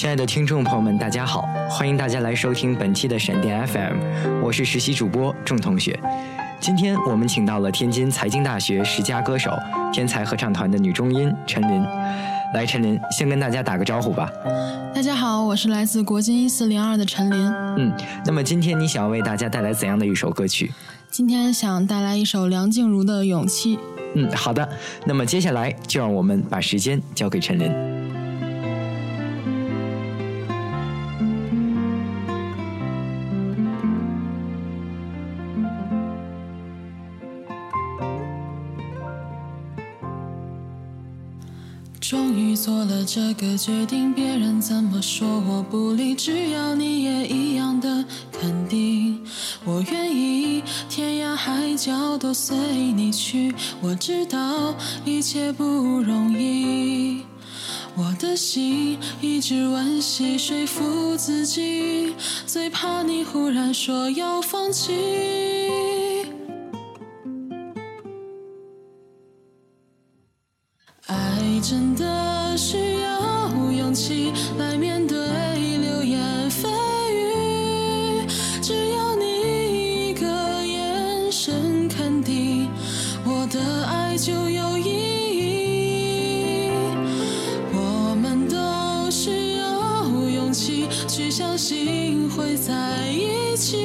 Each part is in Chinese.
亲爱的听众朋友们，大家好，欢迎大家来收听本期的闪电 FM，我是实习主播仲同学。今天我们请到了天津财经大学十佳歌手、天才合唱团的女中音陈琳。来，陈琳先跟大家打个招呼吧。大家好，我是来自国金一四零二的陈琳。嗯，那么今天你想要为大家带来怎样的一首歌曲？今天想带来一首梁静茹的《勇气》。嗯，好的。那么接下来就让我们把时间交给陈琳。终于做了这个决定，别人怎么说我不理，只要你也一样的肯定，我愿意天涯海角都随你去。我知道一切不容易，我的心一直温习说服自己，最怕你忽然说要放弃。真的需要勇气来面对流言蜚语，只要你一个眼神肯定，我的爱就有意义。我们都需要勇气去相信会在一起，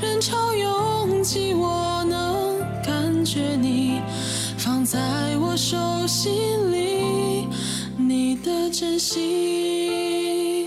人潮拥挤，我。在我手心里，你的真心。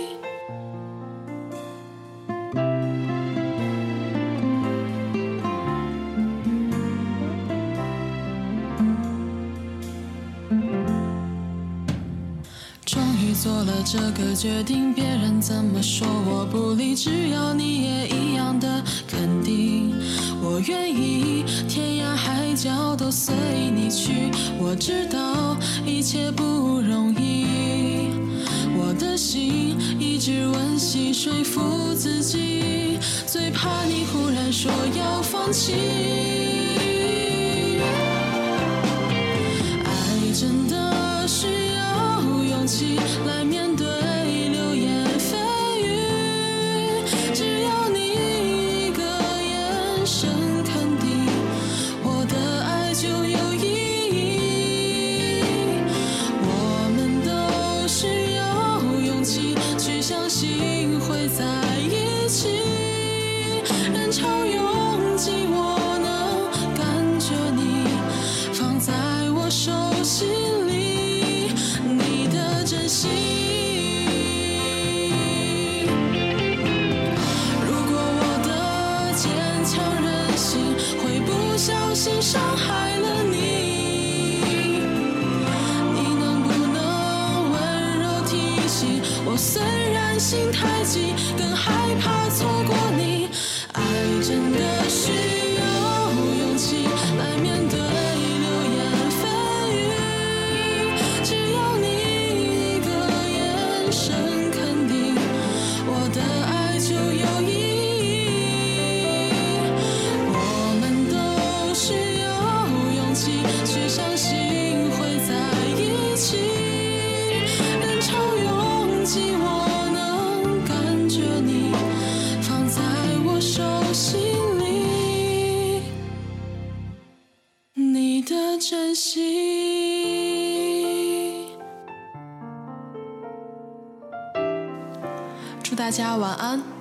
终于做了这个决定，别人怎么说我不理，只要你也一样的肯定。我愿意角都随你去，我知道一切不容易，我的心一直温习说服自己，最怕你忽然说要放弃。心伤害了你。你能不能温柔提醒？我虽然心太急更害怕珍惜。祝大家晚安。